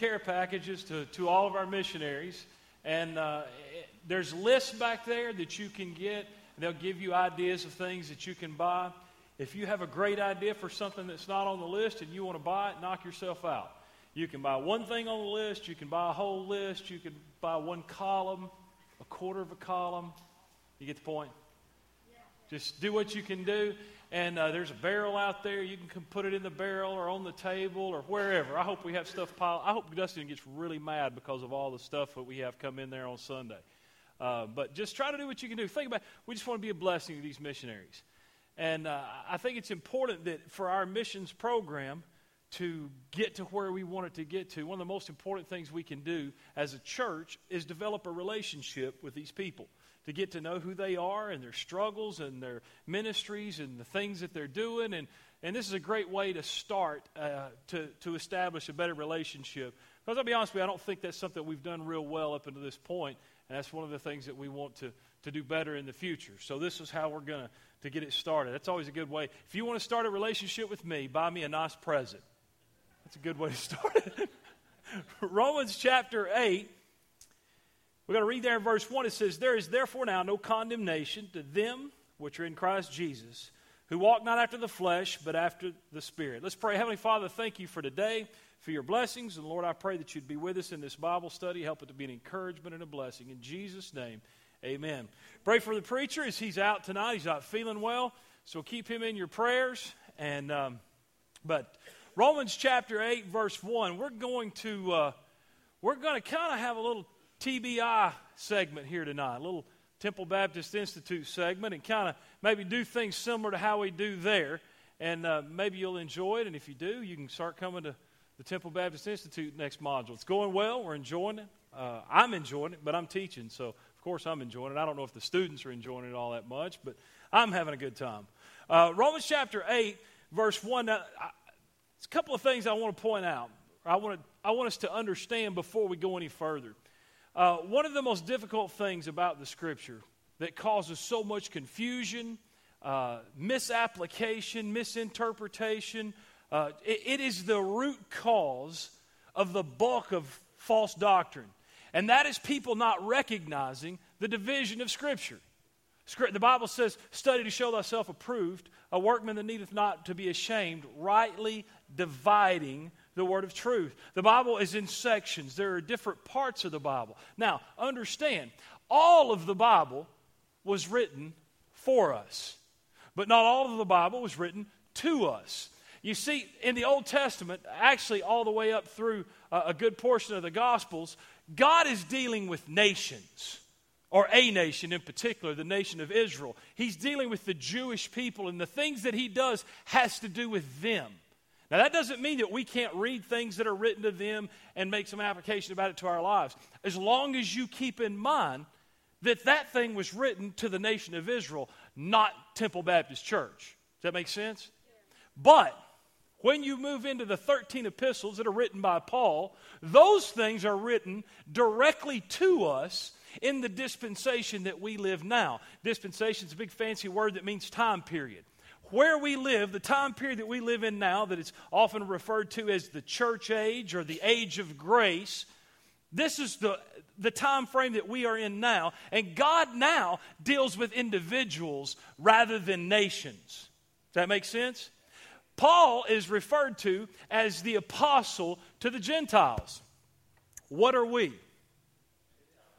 care packages to, to all of our missionaries. And uh, there's lists back there that you can get. They'll give you ideas of things that you can buy. If you have a great idea for something that's not on the list and you want to buy it, knock yourself out. You can buy one thing on the list, you can buy a whole list, you can buy one column, a quarter of a column. You get the point? Just do what you can do. And uh, there's a barrel out there. You can put it in the barrel or on the table or wherever. I hope we have stuff piled. I hope Dustin gets really mad because of all the stuff that we have come in there on Sunday. Uh, but just try to do what you can do. Think about it. We just want to be a blessing to these missionaries. And uh, I think it's important that for our missions program to get to where we want it to get to, one of the most important things we can do as a church is develop a relationship with these people to get to know who they are and their struggles and their ministries and the things that they're doing. And, and this is a great way to start uh, to, to establish a better relationship. Because I'll be honest with you, I don't think that's something we've done real well up until this point, and that's one of the things that we want to, to do better in the future. So this is how we're going to to get it started. That's always a good way. If you want to start a relationship with me, buy me a nice present. That's a good way to start it. Romans chapter 8 we're going to read there in verse 1. It says, There is therefore now no condemnation to them which are in Christ Jesus, who walk not after the flesh, but after the Spirit. Let's pray. Heavenly Father, thank you for today, for your blessings. And Lord, I pray that you'd be with us in this Bible study. Help it to be an encouragement and a blessing. In Jesus' name, amen. Pray for the preacher as he's out tonight. He's not feeling well, so keep him in your prayers. And, um, but Romans chapter 8, verse 1, we're going to, uh, we're going to kind of have a little TBI segment here tonight, a little Temple Baptist Institute segment, and kind of maybe do things similar to how we do there. And uh, maybe you'll enjoy it. And if you do, you can start coming to the Temple Baptist Institute next module. It's going well. We're enjoying it. Uh, I'm enjoying it, but I'm teaching, so of course I'm enjoying it. I don't know if the students are enjoying it all that much, but I'm having a good time. Uh, Romans chapter 8, verse 1. Now, I, it's a couple of things I want to point out. I want, to, I want us to understand before we go any further. Uh, one of the most difficult things about the scripture that causes so much confusion, uh, misapplication, misinterpretation, uh, it, it is the root cause of the bulk of false doctrine. And that is people not recognizing the division of Scripture. The Bible says, Study to show thyself approved, a workman that needeth not to be ashamed, rightly dividing the word of truth. The Bible is in sections, there are different parts of the Bible. Now, understand, all of the Bible was written for us, but not all of the Bible was written to us. You see, in the Old Testament, actually, all the way up through uh, a good portion of the Gospels, God is dealing with nations, or a nation in particular, the nation of Israel. He's dealing with the Jewish people, and the things that He does has to do with them. Now, that doesn't mean that we can't read things that are written to them and make some application about it to our lives. As long as you keep in mind that that thing was written to the nation of Israel, not Temple Baptist Church. Does that make sense? But when you move into the 13 epistles that are written by Paul, those things are written directly to us in the dispensation that we live now. Dispensation is a big fancy word that means time period where we live, the time period that we live in now, that it's often referred to as the church age or the age of grace, this is the, the time frame that we are in now. And God now deals with individuals rather than nations. Does that make sense? Paul is referred to as the apostle to the Gentiles. What are we?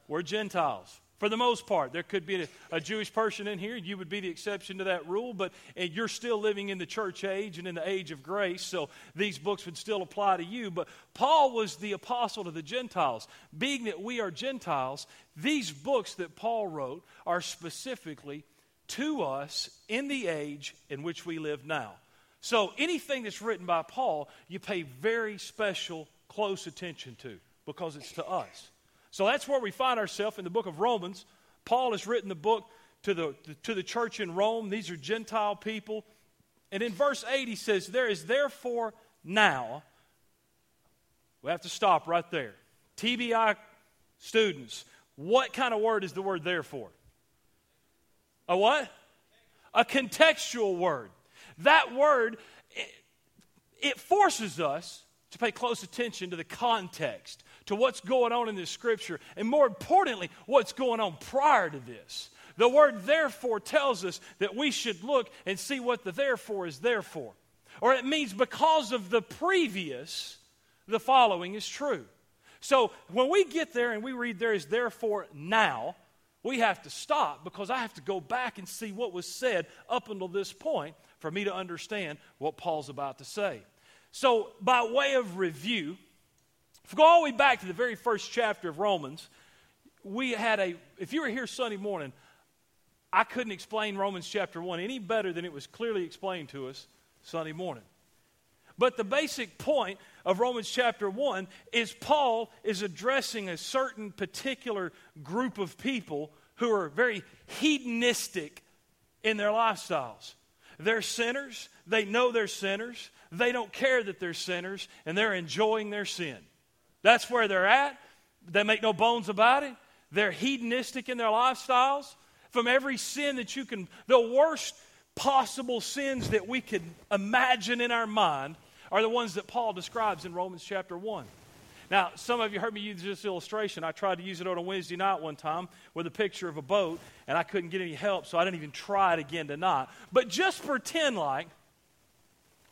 We're Gentiles for the most part. There could be a, a, Jewish person in here, you would be the exception to that rule, but you're still living in the church age and in the age of grace, so these books would still apply to you. But Paul was the apostle to the Gentiles. Being that we are Gentiles, these books that Paul wrote are specifically to us in the age in which we live now. So anything that's written by Paul, you pay very special, close attention to because it's to us. So that's where we find ourselves in the book of Romans. Paul has written the book to the, to the church in Rome. These are Gentile people. And in verse 8, he says, There is therefore now, we have to stop right there. TBI students, what kind of word is the word therefore? A what? A contextual word. That word, it, it forces us to pay close attention to the context, to what's going on in this scripture, and more importantly, what's going on prior to this. The word therefore tells us that we should look and see what the therefore is there for. Or it means because of the previous, the following is true. So when we get there and we read there is therefore now, we have to stop because I have to go back and see what was said up until this point for me to understand what Paul's about to say. So, by way of review, if we go all the way back to the very first chapter of Romans, we had a, if you were here Sunday morning, I couldn't explain Romans chapter 1 any better than it was clearly explained to us Sunday morning. But the basic point of Romans chapter 1 is Paul is addressing a certain particular group of people who are very hedonistic in their lifestyles. They're sinners, they know they're sinners, they don't care that they're sinners, and they're enjoying their sin. That's where they're at. They make no bones about it. They're hedonistic in their lifestyles. From every sin that you can, the worst possible sins that we could imagine in our mind are the ones that Paul describes in Romans chapter 1. Now, some of you heard me use this illustration. I tried to use it on a Wednesday night one time with a picture of a boat, and I couldn't get any help, so I didn't even try it again tonight. But just pretend like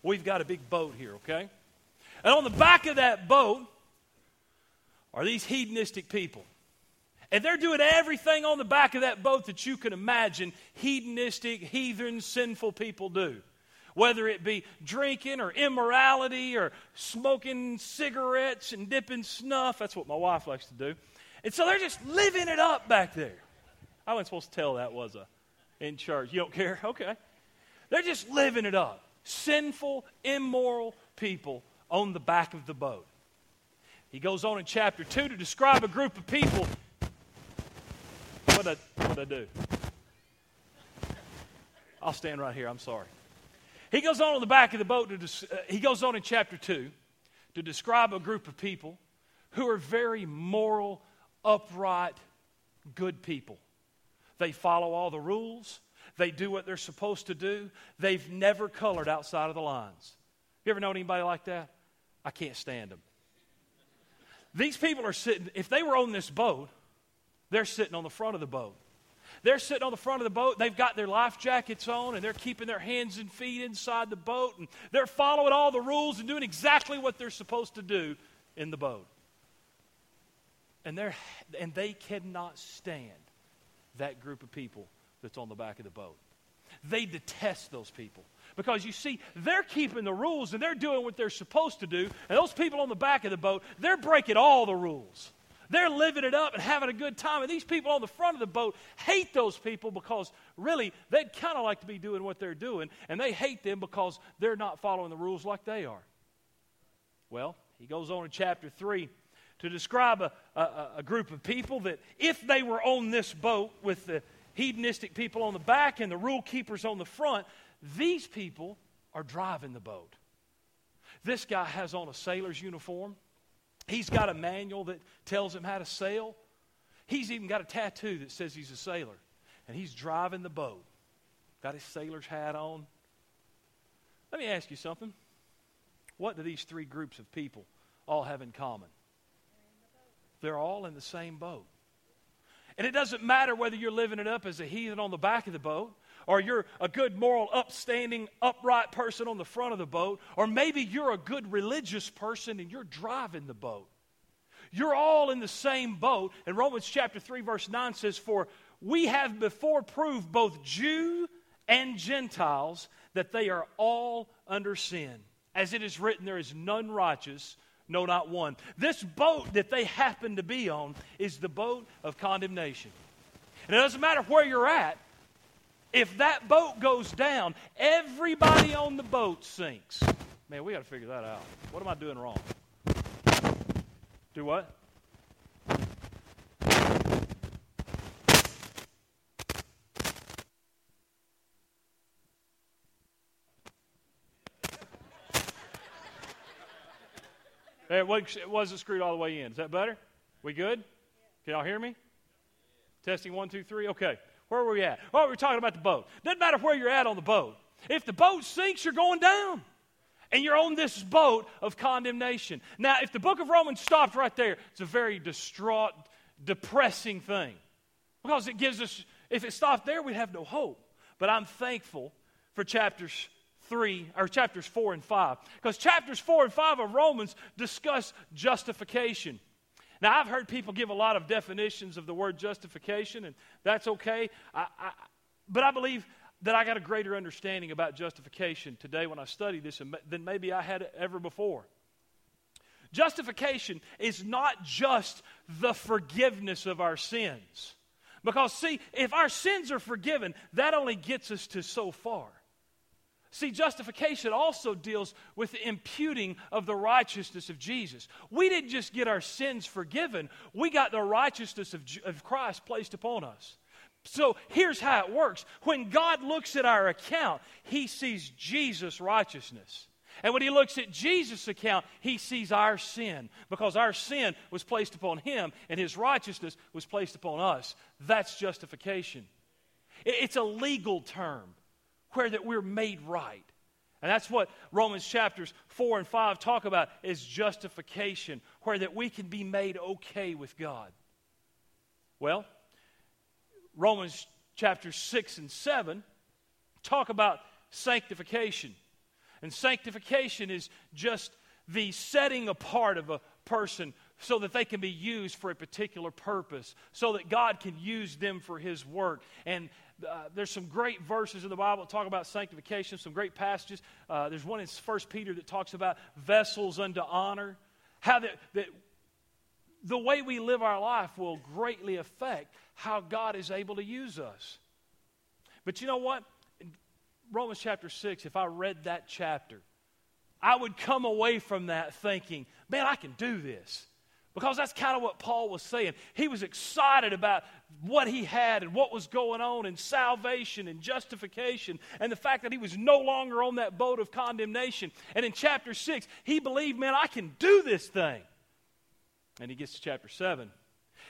we've got a big boat here, okay? And on the back of that boat are these hedonistic people. And they're doing everything on the back of that boat that you can imagine hedonistic, heathen, sinful people do. Whether it be drinking or immorality or smoking cigarettes and dipping snuff. That's what my wife likes to do. And so they're just living it up back there. I wasn't supposed to tell that, was I? In church. You don't care? Okay. They're just living it up. Sinful, immoral people on the back of the boat. He goes on in chapter 2 to describe a group of people what I, what I do? I'll stand right here. I'm sorry. He goes on in the back of the boat. To uh, he goes on in chapter 2 to describe a group of people who are very moral, upright, good people. They follow all the rules. They do what they're supposed to do. They've never colored outside of the lines. You ever known anybody like that? I can't stand them. These people are sitting, if they were on this boat, they're sitting on the front of the boat. They're sitting on the front of the boat. They've got their life jackets on and they're keeping their hands and feet inside the boat and they're following all the rules and doing exactly what they're supposed to do in the boat. And, they're, and they cannot stand that group of people that's on the back of the boat. They detest those people. Because you see, they're keeping the rules and they're doing what they're supposed to do. And those people on the back of the boat, they're breaking all the rules. They're living it up and having a good time. And these people on the front of the boat hate those people because really they'd kind of like to be doing what they're doing. And they hate them because they're not following the rules like they are. Well, he goes on in chapter 3 to describe a, a, a group of people that if they were on this boat with the hedonistic people on the back and the rule keepers on the front, these people are driving the boat. This guy has on a sailor's uniform. He's got a manual that tells him how to sail. He's even got a tattoo that says he's a sailor. And he's driving the boat. Got his sailor's hat on. Let me ask you something. What do these three groups of people all have in common? They're all in the same boat. And it doesn't matter whether you're living it up as a heathen on the back of the boat, or you're a good, moral, upstanding, upright person on the front of the boat, or maybe you're a good religious person and you're driving the boat. You're all in the same boat. And Romans chapter 3, verse 9 says, For we have before proved both Jew and Gentiles that they are all under sin. As it is written, there is none righteous, no, not one. This boat that they happen to be on is the boat of condemnation. And it doesn't matter where you're at, if that boat goes down, everybody on the boat sinks. Man, we got to figure that out. What am I doing wrong? Do what? It wasn't screwed all the way in. Is that better? We good? Can y'all hear me? Testing one, two, three. Okay. Where were we at? Oh, we are talking about the boat. Doesn't matter where you're at on the boat. If the boat sinks, you're going down. And you're on this boat of condemnation. Now, if the book of Romans stopped right there, it's a very distraught, depressing thing. Because it gives us, if it stopped there, we'd have no hope. But I'm thankful for chapters 3 or chapters 4 and 5 because chapters 4 and 5 of Romans discuss justification. Now, I've heard people give a lot of definitions of the word justification, and that's okay. I, I, but I believe that I got a greater understanding about justification today when I study this than maybe I had ever before. Justification is not just the forgiveness of our sins. Because, see, if our sins are forgiven, that only gets us to so far. See, justification also deals with the imputing of the righteousness of Jesus. We didn't just get our sins forgiven, we got the righteousness of, of Christ placed upon us. So here's how it works when God looks at our account, he sees Jesus' righteousness. And when he looks at Jesus' account, he sees our sin because our sin was placed upon him and his righteousness was placed upon us. That's justification. It's a legal term where that we're made right. And that's what Romans chapters 4 and 5 talk about is justification, where that we can be made okay with God. Well, Romans chapters 6 and 7 talk about sanctification. And sanctification is just the setting apart of a person so that they can be used for a particular purpose, so that God can use them for His work. And uh, there's some great verses in the Bible that talk about sanctification, some great passages. Uh, there's one in 1 Peter that talks about vessels unto honor. How that, that the way we live our life will greatly affect how God is able to use us. But you know what? In Romans chapter 6, if I read that chapter, I would come away from that thinking, man, I can do this. Because that's kind of what Paul was saying. He was excited about what he had and what was going on and salvation and justification and the fact that he was no longer on that boat of condemnation. And in chapter 6, he believed, man, I can do this thing. And he gets to chapter 7.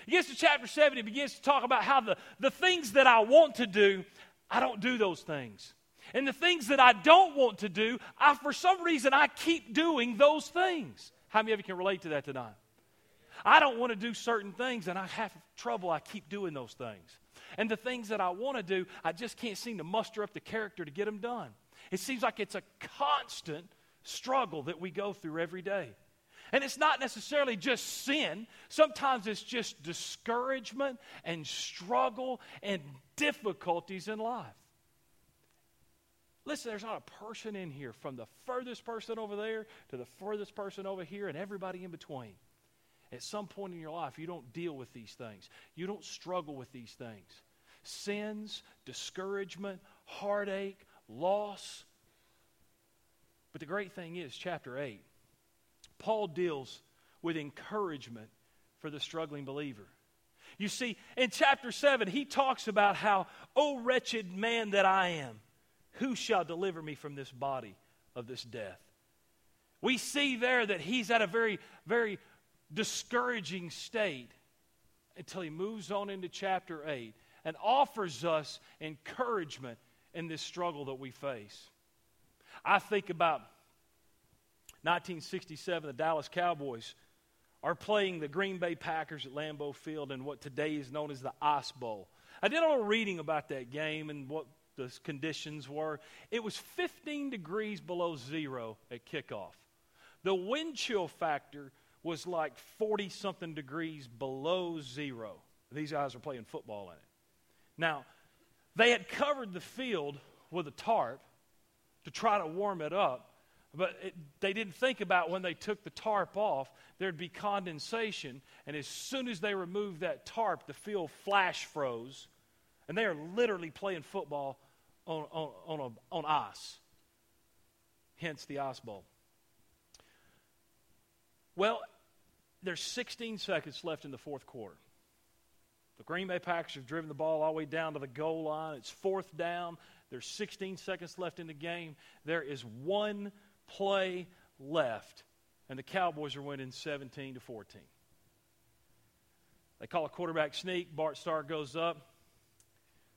He gets to chapter 7, he begins to talk about how the, the things that I want to do, I don't do those things. And the things that I don't want to do, I, for some reason, I keep doing those things. How many of you can relate to that tonight? I don't want to do certain things, and I have trouble. I keep doing those things. And the things that I want to do, I just can't seem to muster up the character to get them done. It seems like it's a constant struggle that we go through every day. And it's not necessarily just sin, sometimes it's just discouragement and struggle and difficulties in life. Listen, there's not a person in here from the furthest person over there to the furthest person over here and everybody in between at some point in your life, you don't deal with these things. You don't struggle with these things. Sins, discouragement, heartache, loss. But the great thing is, chapter 8, Paul deals with encouragement for the struggling believer. You see, in chapter 7, he talks about how, O wretched man that I am, who shall deliver me from this body of this death? We see there that he's at a very, very discouraging state until he moves on into chapter 8 and offers us encouragement in this struggle that we face. I think about 1967, the Dallas Cowboys are playing the Green Bay Packers at Lambeau Field in what today is known as the Ice Bowl. I did a little reading about that game and what the conditions were. It was 15 degrees below zero at kickoff. The wind chill factor was like 40 something degrees below zero. These guys are playing football in it. Now, they had covered the field with a tarp to try to warm it up, but it, they didn't think about when they took the tarp off, there'd be condensation, and as soon as they removed that tarp, the field flash froze, and they are literally playing football on, on, on, a, on ice. Hence the ice bowl. Well, there's 16 seconds left in the fourth quarter. The Green Bay Packers have driven the ball all the way down to the goal line. It's fourth down. There's 16 seconds left in the game. There is one play left, and the Cowboys are winning 17 to 14. They call a quarterback sneak. Bart Starr goes up,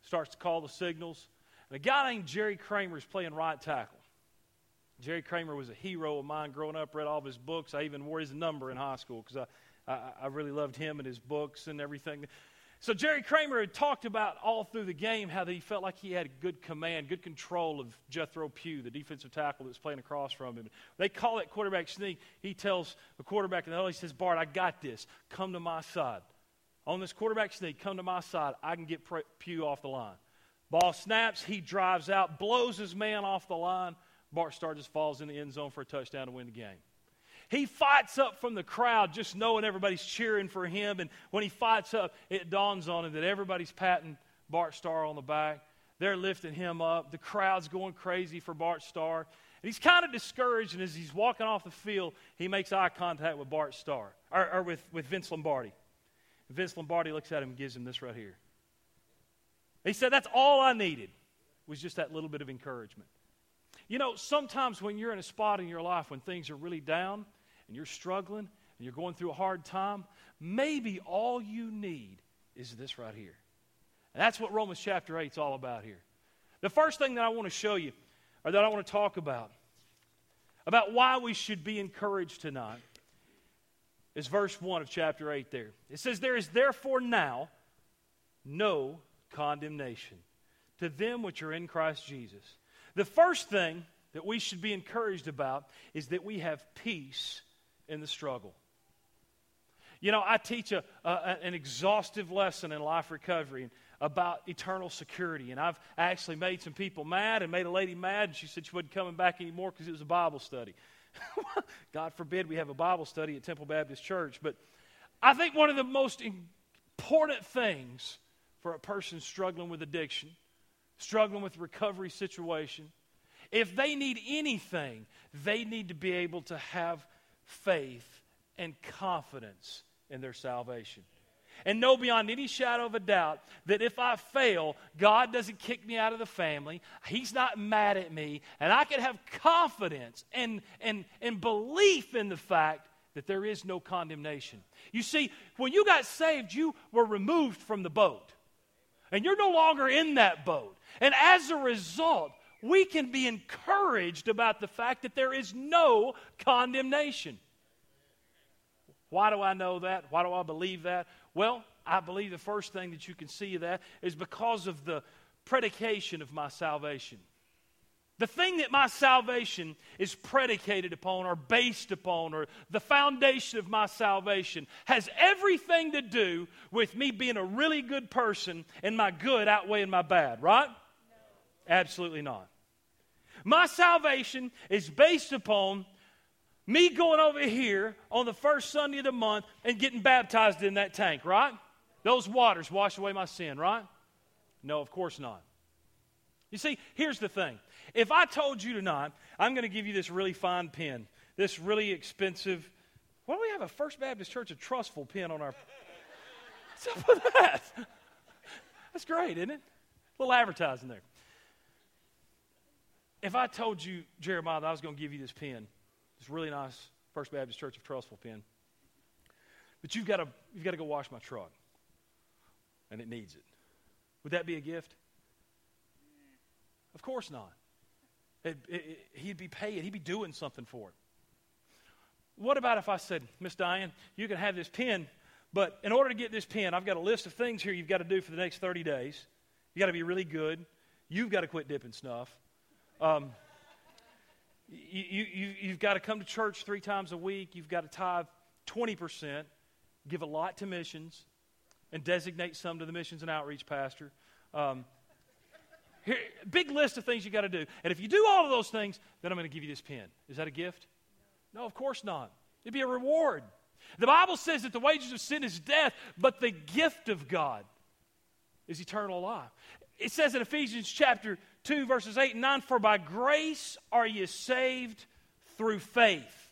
starts to call the signals. And a guy named Jerry Kramer is playing right tackle. Jerry Kramer was a hero of mine growing up, read all of his books. I even wore his number in high school because I, I, I really loved him and his books and everything. So Jerry Kramer had talked about all through the game how that he felt like he had good command, good control of Jethro Pugh, the defensive tackle that was playing across from him. They call it quarterback sneak. He tells the quarterback in the he says, Bart, I got this. Come to my side. On this quarterback sneak, come to my side. I can get Pugh off the line. Ball snaps. He drives out, blows his man off the line. Bart Starr just falls in the end zone for a touchdown to win the game. He fights up from the crowd just knowing everybody's cheering for him. And when he fights up, it dawns on him that everybody's patting Bart Starr on the back. They're lifting him up. The crowd's going crazy for Bart Starr. And he's kind of discouraged. And as he's walking off the field, he makes eye contact with Bart Starr, or, or with, with Vince Lombardi. Vince Lombardi looks at him and gives him this right here. He said, That's all I needed, was just that little bit of encouragement. You know, sometimes when you're in a spot in your life when things are really down, and you're struggling and you're going through a hard time, maybe all you need is this right here. And that's what Romans chapter 8 is all about here. The first thing that I want to show you, or that I want to talk about, about why we should be encouraged tonight, is verse 1 of chapter 8 there. It says, There is therefore now no condemnation to them which are in Christ Jesus. The first thing that we should be encouraged about is that we have peace in the struggle. You know, I teach a, a, an exhaustive lesson in life recovery about eternal security. And I've actually made some people mad and made a lady mad, and she said she wasn't coming back anymore because it was a Bible study. God forbid we have a Bible study at Temple Baptist Church. But I think one of the most important things for a person struggling with addiction, struggling with recovery situation, if they need anything, they need to be able to have faith and confidence in their salvation. And know beyond any shadow of a doubt that if I fail, God doesn't kick me out of the family. He's not mad at me. And I can have confidence and, and, and belief in the fact that there is no condemnation. You see, when you got saved, you were removed from the boat. And you're no longer in that boat. And as a result, we can be encouraged about the fact that there is no condemnation. Why do I know that? Why do I believe that? Well, I believe the first thing that you can see that is because of the predication of my salvation. The thing that my salvation is predicated upon or based upon, or the foundation of my salvation, has everything to do with me being a really good person and my good outweighing my bad, right? Absolutely not. My salvation is based upon me going over here on the first Sunday of the month and getting baptized in that tank, right? Those waters wash away my sin, right? No, of course not. You see, here's the thing. If I told you tonight, I'm going to give you this really fine pen, this really expensive, why do we have a First Baptist Church of Trussville pen on our. What's up with that? That's great, isn't it? A little advertising there. If I told you, Jeremiah, that I was going to give you this pen, this really nice First Baptist Church of Trussville pen, but you've got to, you've got to go wash my truck, and it needs it, would that be a gift? Of course not. It, it, it, he'd be paying, he'd be doing something for it. What about if I said, Miss Diane, you can have this pen, but in order to get this pen, I've got a list of things here you've got to do for the next 30 days. You've got to be really good. You've got to quit dipping snuff. Um, you, you, you've got to come to church three times a week. You've got to tithe 20%, give a lot to missions, and designate some to the missions and outreach pastor. Um, here, big list of things you got to do. And if you do all of those things, then I'm going to give you this pen. Is that a gift? No, of course not. It'd be a reward. The Bible says that the wages of sin is death, but the gift of God is eternal life. It says in Ephesians chapter 2, verses 8 and 9 For by grace are you saved through faith.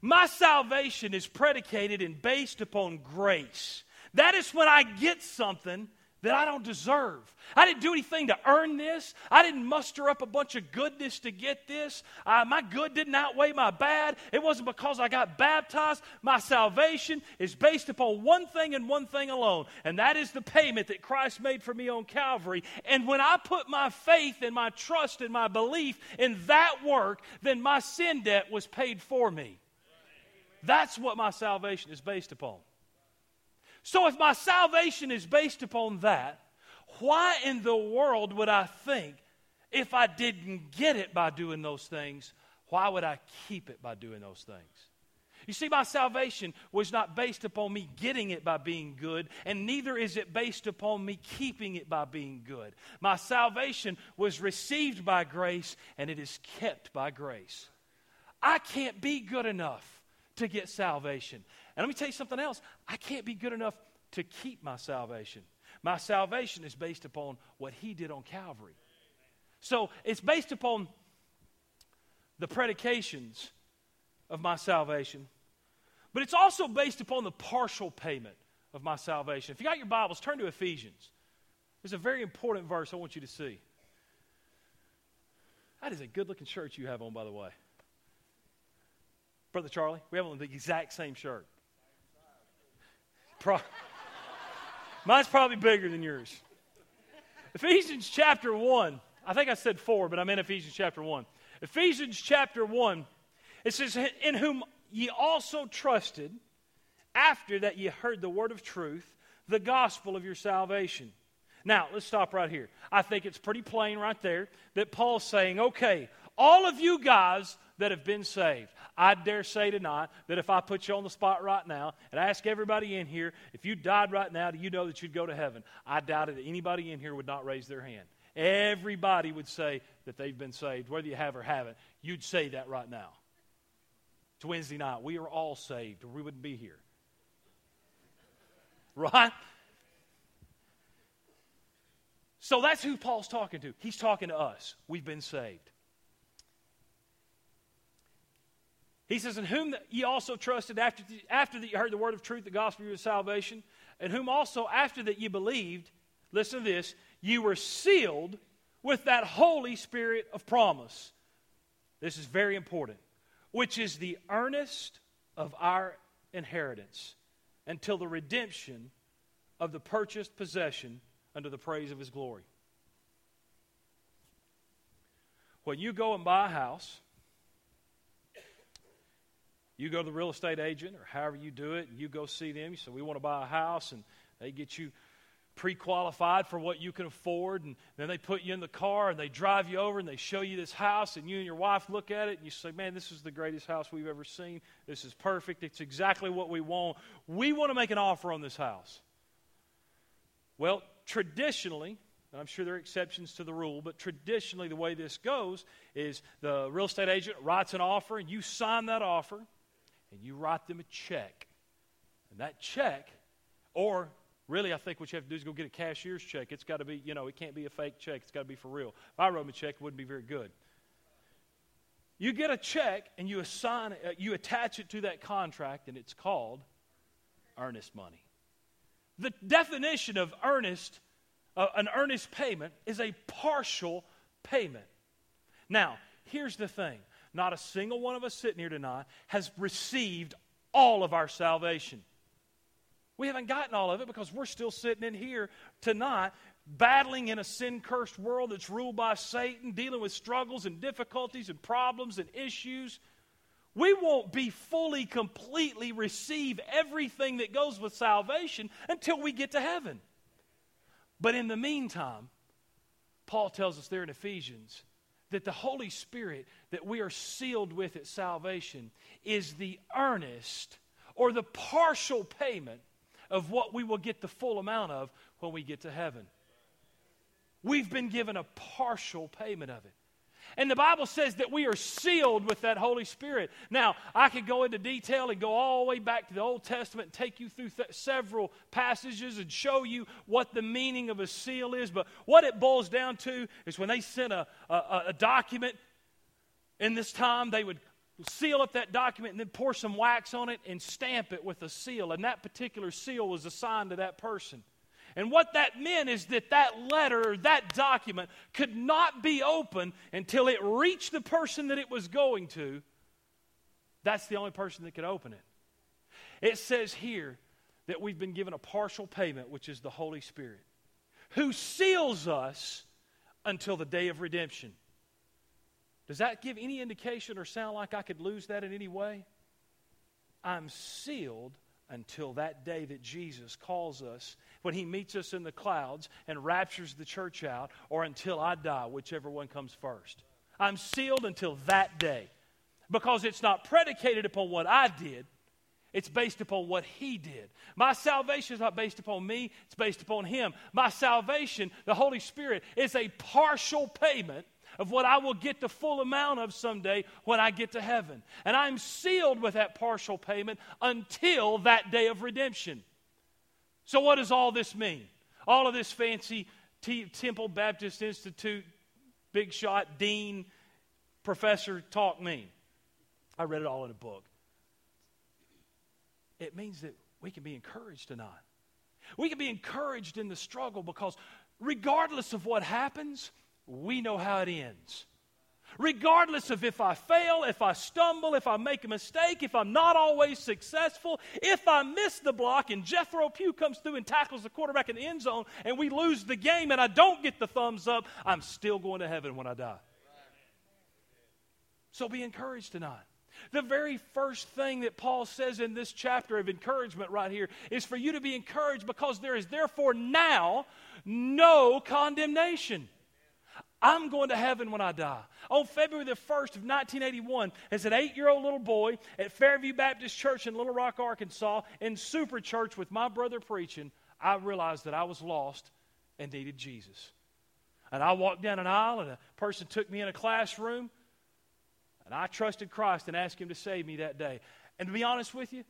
My salvation is predicated and based upon grace. That is when I get something that I don't deserve. I didn't do anything to earn this. I didn't muster up a bunch of goodness to get this. My good didn't outweigh my bad. It wasn't because I got baptized. My salvation is based upon one thing and one thing alone, and that is the payment that Christ made for me on Calvary. And when I put my faith and my trust and my belief in that work, then my sin debt was paid for me. That's what my salvation is based upon. So if my salvation is based upon that, why in the world would I think if I didn't get it by doing those things, why would I keep it by doing those things? You see, my salvation was not based upon me getting it by being good, and neither is it based upon me keeping it by being good. My salvation was received by grace, and it is kept by grace. I can't be good enough to get salvation. And let me tell you something else I can't be good enough to keep my salvation. My salvation is based upon what He did on Calvary. So it's based upon the predications of my salvation, but it's also based upon the partial payment of my salvation. If you got your Bibles, turn to Ephesians. There's a very important verse I want you to see. That is a good looking shirt you have on, by the way. Brother Charlie, we have on the exact same shirt. Pro- Mine's probably bigger than yours. Ephesians chapter 1. I think I said 4, but I'm in Ephesians chapter 1. Ephesians chapter 1. It says, In whom ye also trusted, after that ye heard the word of truth, the gospel of your salvation. Now, let's stop right here. I think it's pretty plain right there that Paul's saying, okay, all of you guys that have been saved. I dare say tonight that if I put you on the spot right now and ask everybody in here, if you died right now, do you know that you'd go to heaven? I doubt it. Anybody in here would not raise their hand. Everybody would say that they've been saved, whether you have or haven't. You'd say that right now. It's Wednesday night. We are all saved, or we wouldn't be here. Right? So that's who Paul's talking to. He's talking to us. We've been saved. He says, In whom ye also trusted after, after that you heard the word of truth, the gospel of your salvation, and whom also after that ye believed, listen to this, you were sealed with that Holy Spirit of promise. This is very important, which is the earnest of our inheritance until the redemption of the purchased possession unto the praise of his glory. When you go and buy a house, you go to the real estate agent or however you do it, and you go see them. You say, We want to buy a house, and they get you pre qualified for what you can afford. And then they put you in the car and they drive you over and they show you this house. And you and your wife look at it and you say, Man, this is the greatest house we've ever seen. This is perfect. It's exactly what we want. We want to make an offer on this house. Well, traditionally, and I'm sure there are exceptions to the rule, but traditionally, the way this goes is the real estate agent writes an offer and you sign that offer and you write them a check. And that check, or really, I think what you have to do is go get a cashier's check. It's got to be, you know, it can't be a fake check. It's got to be for real. If I wrote a check, it wouldn't be very good. You get a check and you assign, uh, you attach it to that contract, and it's called earnest money. The definition of earnest, uh, an earnest payment, is a partial payment. Now, here's the thing not a single one of us sitting here tonight has received all of our salvation. We haven't gotten all of it because we're still sitting in here tonight battling in a sin cursed world that's ruled by Satan, dealing with struggles and difficulties and problems and issues. We won't be fully, completely receive everything that goes with salvation until we get to heaven. But in the meantime, Paul tells us there in Ephesians that the Holy Spirit that we are sealed with at salvation is the earnest or the partial payment of what we will get the full amount of when we get to heaven. We've been given a partial payment of it. And the Bible says that we are sealed with that Holy Spirit. Now, I could go into detail and go all the way back to the Old Testament and take you through th- several passages and show you what the meaning of a seal is. But what it boils down to is when they sent a, a, a document in this time, they would seal up that document and then pour some wax on it and stamp it with a seal. And that particular seal was assigned to that person. And what that meant is that that letter that document could not be opened until it reached the person that it was going to. That's the only person that could open it. It says here that we've been given a partial payment, which is the Holy Spirit, who seals us until the day of redemption. Does that give any indication or sound like I could lose that in any way? I'm sealed until that day that Jesus calls us, when he meets us in the clouds and raptures the church out, or until I die, whichever one comes first. I'm sealed until that day because it's not predicated upon what I did. It's based upon what he did. My salvation is not based upon me, it's based upon him. My salvation, the Holy Spirit, is a partial payment of what I will get the full amount of someday when I get to heaven. And I'm sealed with that partial payment until that day of redemption. So, what does all this mean? All of this fancy T- Temple Baptist Institute, big shot, dean, professor talk mean? I read it all in a book. It means that we can be encouraged tonight. We can be encouraged in the struggle because regardless of what happens, we know how it ends. Regardless of if I fail, if I stumble, if I make a mistake, if I'm not always successful, if I miss the block and Jethro Pugh comes through and tackles the quarterback in the end zone and we lose the game and I don't get the thumbs up, I'm still going to heaven when I die. So be encouraged tonight. The very first thing that Paul says in this chapter of encouragement right here is for you to be encouraged because there is therefore now no condemnation. I'm going to heaven when I die. On February the 1st of 1981, as an eight year old little boy at Fairview Baptist Church in Little Rock, Arkansas, in Super Church with my brother preaching, I realized that I was lost and needed Jesus. And I walked down an aisle, and a person took me in a classroom, and I trusted Christ and asked Him to save me that day. And to be honest with you,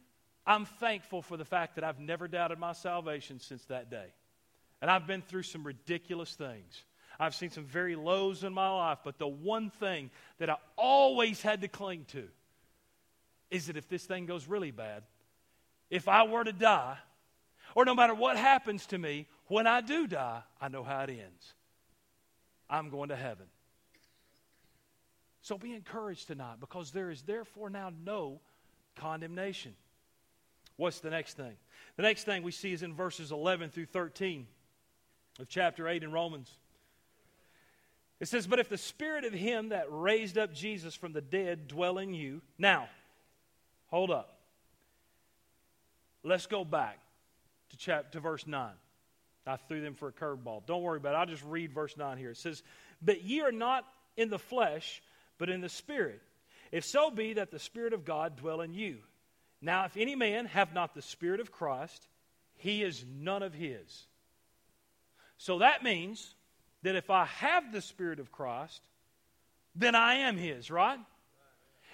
I'm thankful for the fact that I've never doubted my salvation since that day. And I've been through some ridiculous things. I've seen some very lows in my life, but the one thing that I always had to cling to is that if this thing goes really bad, if I were to die, or no matter what happens to me, when I do die, I know how it ends. I'm going to heaven. So be encouraged tonight because there is therefore now no condemnation. What's the next thing? The next thing we see is in verses 11 through 13 of chapter 8 in Romans. It says, But if the spirit of him that raised up Jesus from the dead dwell in you. Now, hold up. Let's go back to, chapter, to verse 9. I threw them for a curveball. Don't worry about it. I'll just read verse 9 here. It says, But ye are not in the flesh, but in the Spirit. If so be that the Spirit of God dwell in you. Now, if any man have not the Spirit of Christ, he is none of his. So that means that if I have the Spirit of Christ, then I am His, right?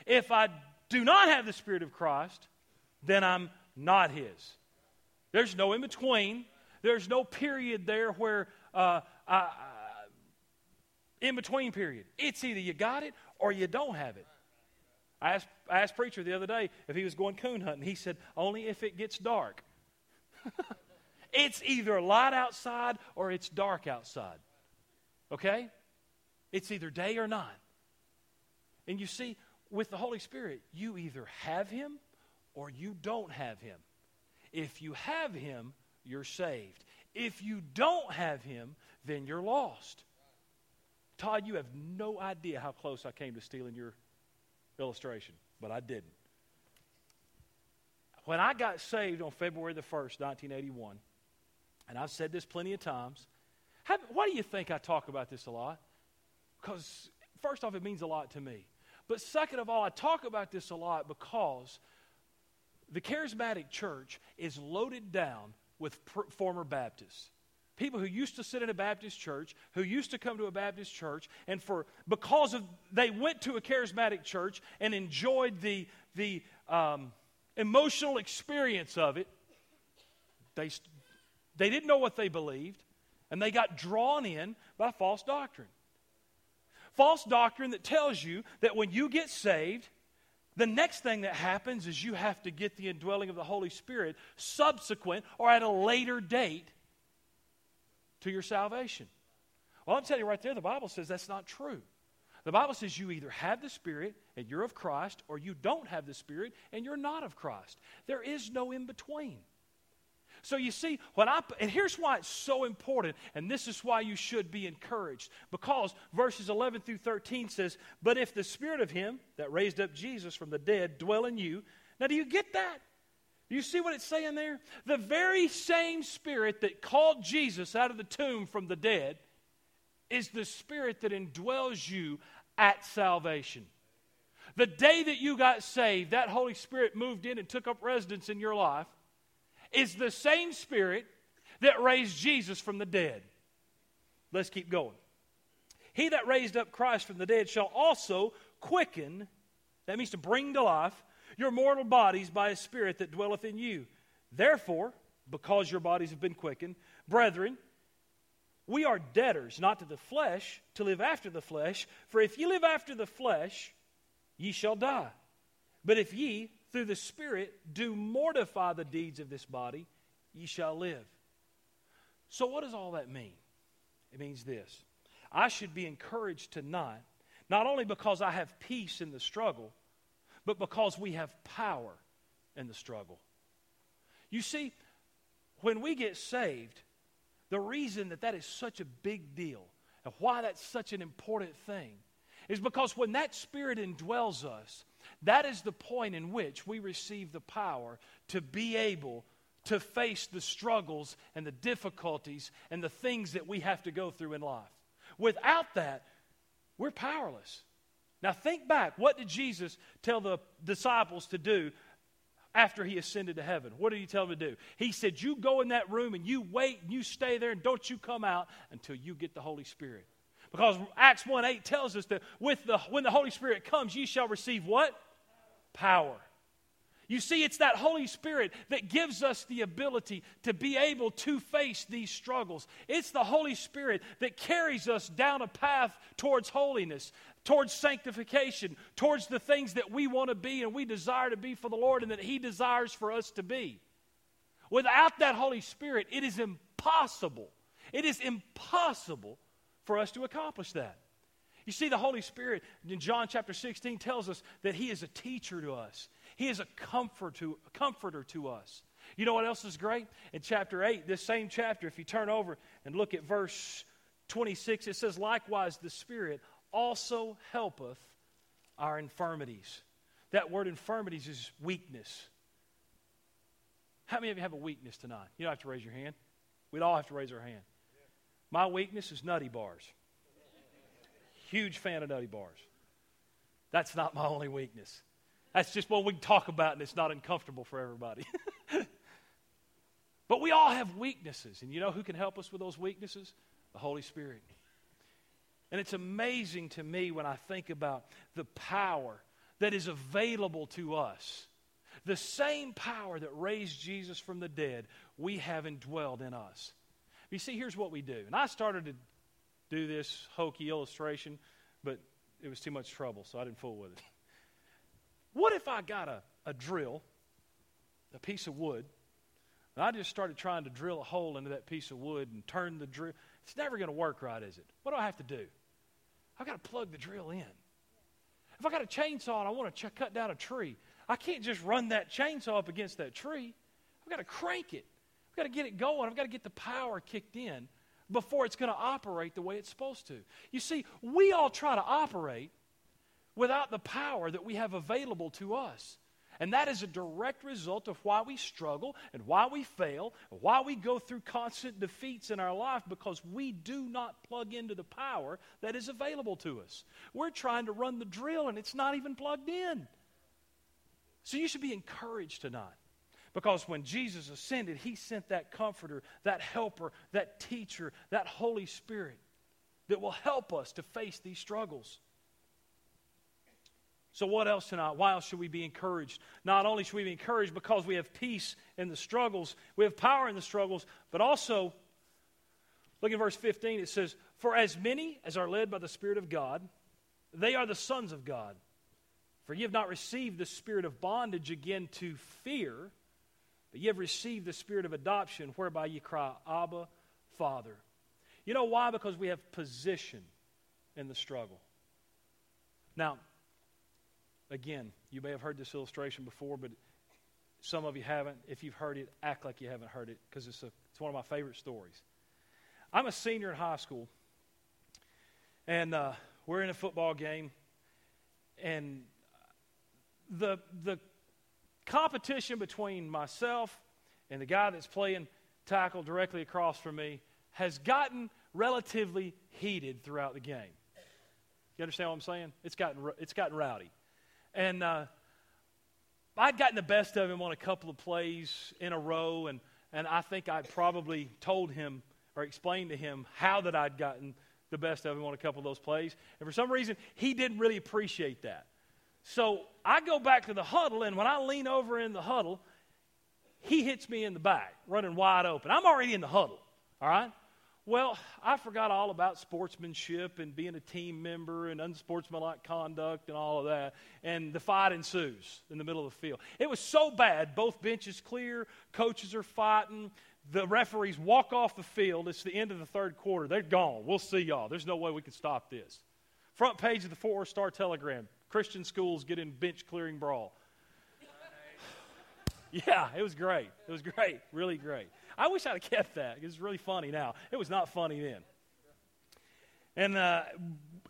If I do not have the Spirit of Christ, then I'm not His. There's no in between. There's no period there where uh, I, I, in between period. It's either you got it or you don't have it. I asked, I asked preacher the other day if he was going coon hunting. He said only if it gets dark. it's either light outside or it's dark outside. Okay? It's either day or night. And you see, with the Holy Spirit, you either have Him or you don't have Him. If you have Him, you're saved. If you don't have Him, then you're lost. Todd, you have no idea how close I came to stealing your illustration, but I didn't. When I got saved on February the 1st, 1981, and I've said this plenty of times, how, why do you think I talk about this a lot? Because, first off, it means a lot to me. But second of all, I talk about this a lot because the charismatic church is loaded down with pr- former Baptists. People who used to sit in a Baptist church, who used to come to a Baptist church, and for because of they went to a charismatic church and enjoyed the the um, emotional experience of it, they they didn't know what they believed. And they got drawn in by false doctrine. False doctrine that tells you that when you get saved, the next thing that happens is you have to get the indwelling of the Holy Spirit subsequent or at a later date to your salvation. Well, I'm telling you right there, the Bible says that's not true. The Bible says you either have the Spirit and you're of Christ, or you don't have the Spirit and you're not of Christ. There is no in between. So you see, when I and here's why it's so important, and this is why you should be encouraged. Because verses 11 through 13 says, But if the spirit of him that raised up Jesus from the dead dwell in you. Now, do you get that? Do you see what it's saying there? The very same spirit that called Jesus out of the tomb from the dead is the spirit that indwells you at salvation. The day that you got saved, that Holy Spirit moved in and took up residence in your life is the same Spirit that raised Jesus from the dead. Let's keep going. He that raised up Christ from the dead shall also quicken, that means to bring to life, your mortal bodies by a Spirit that dwelleth in you. Therefore, because your bodies have been quickened, brethren, we are debtors, not to the flesh, to live after the flesh. For if ye live after the flesh, ye shall die. But if ye through the Spirit do mortify the deeds of this body, ye shall live. So, what does all that mean? It means this I should be encouraged tonight, not only because I have peace in the struggle, but because we have power in the struggle. You see, when we get saved, the reason that that is such a big deal and why that's such an important thing is because when that Spirit indwells us, that is the point in which we receive the power to be able to face the struggles and the difficulties and the things that we have to go through in life. Without that, we're powerless. Now, think back. What did Jesus tell the disciples to do after he ascended to heaven? What did he tell them to do? He said, You go in that room and you wait and you stay there and don't you come out until you get the Holy Spirit. Because Acts 1 8 tells us that with the, when the Holy Spirit comes, ye shall receive what? power. You see, it's that Holy Spirit that gives us the ability to be able to face these struggles. It's the Holy Spirit that carries us down a path towards holiness, towards sanctification, towards the things that we want to be and we desire to be for the Lord and that He desires for us to be. Without that Holy Spirit, it is impossible. It is impossible for us to accomplish that. You see, the Holy Spirit in John chapter 16 tells us that He is a teacher to us, He is a, comfort to, a comforter to us. You know what else is great? In chapter 8, this same chapter, if you turn over and look at verse 26, it says, Likewise, the Spirit also helpeth our infirmities. That word infirmities is weakness. How many of you have a weakness tonight? You don't have to raise your hand. We'd all have to raise our hand. My weakness is nutty bars. Huge fan of nutty bars. That's not my only weakness. That's just what we can talk about, and it's not uncomfortable for everybody. but we all have weaknesses, and you know who can help us with those weaknesses? The Holy Spirit. And it's amazing to me when I think about the power that is available to us. The same power that raised Jesus from the dead, we have indwelled in us. You see, here's what we do. And I started to do this hokey illustration, but it was too much trouble, so I didn't fool with it. What if I got a, a drill, a piece of wood, and I just started trying to drill a hole into that piece of wood and turn the drill? It's never going to work right, is it? What do I have to do? I've got to plug the drill in. If I got a chainsaw and I want to ch- cut down a tree, I can't just run that chainsaw up against that tree. I've got to crank it. I've got to get it going. I've got to get the power kicked in before it's going to operate the way it's supposed to. You see, we all try to operate without the power that we have available to us. And that is a direct result of why we struggle and why we fail, and why we go through constant defeats in our life because we do not plug into the power that is available to us. We're trying to run the drill and it's not even plugged in. So you should be encouraged tonight. Because when Jesus ascended, he sent that comforter, that helper, that teacher, that Holy Spirit that will help us to face these struggles. So, what else tonight? Why else should we be encouraged? Not only should we be encouraged because we have peace in the struggles, we have power in the struggles, but also, look at verse 15. It says, For as many as are led by the Spirit of God, they are the sons of God. For ye have not received the spirit of bondage again to fear but have received the spirit of adoption, whereby ye cry, Abba, Father. You know why? Because we have position in the struggle. Now, again, you may have heard this illustration before, but some of you haven't. If you've heard it, act like you haven't heard it because it's, it's one of my favorite stories. I'm a senior in high school, and uh, we're in a football game, and the, the competition between myself and the guy that's playing tackle directly across from me has gotten relatively heated throughout the game. You understand what I'm saying? It's gotten, it's gotten rowdy. And uh, I'd gotten the best of him on a couple of plays in a row, and, and I think I probably told him or explained to him how that I'd gotten the best of him on a couple of those plays. And for some reason, he didn't really appreciate that. So I go back to the huddle, and when I lean over in the huddle, he hits me in the back, running wide open. I'm already in the huddle, all right? Well, I forgot all about sportsmanship and being a team member and unsportsmanlike conduct and all of that. And the fight ensues in the middle of the field. It was so bad, both benches clear, coaches are fighting. The referees walk off the field. It's the end of the third quarter. They're gone. We'll see y'all. There's no way we can stop this. Front page of the Fort Worth Star Telegram Christian schools get in bench clearing brawl. yeah, it was great. It was great. Really great. I wish I'd have kept that. It's really funny now. It was not funny then. And uh,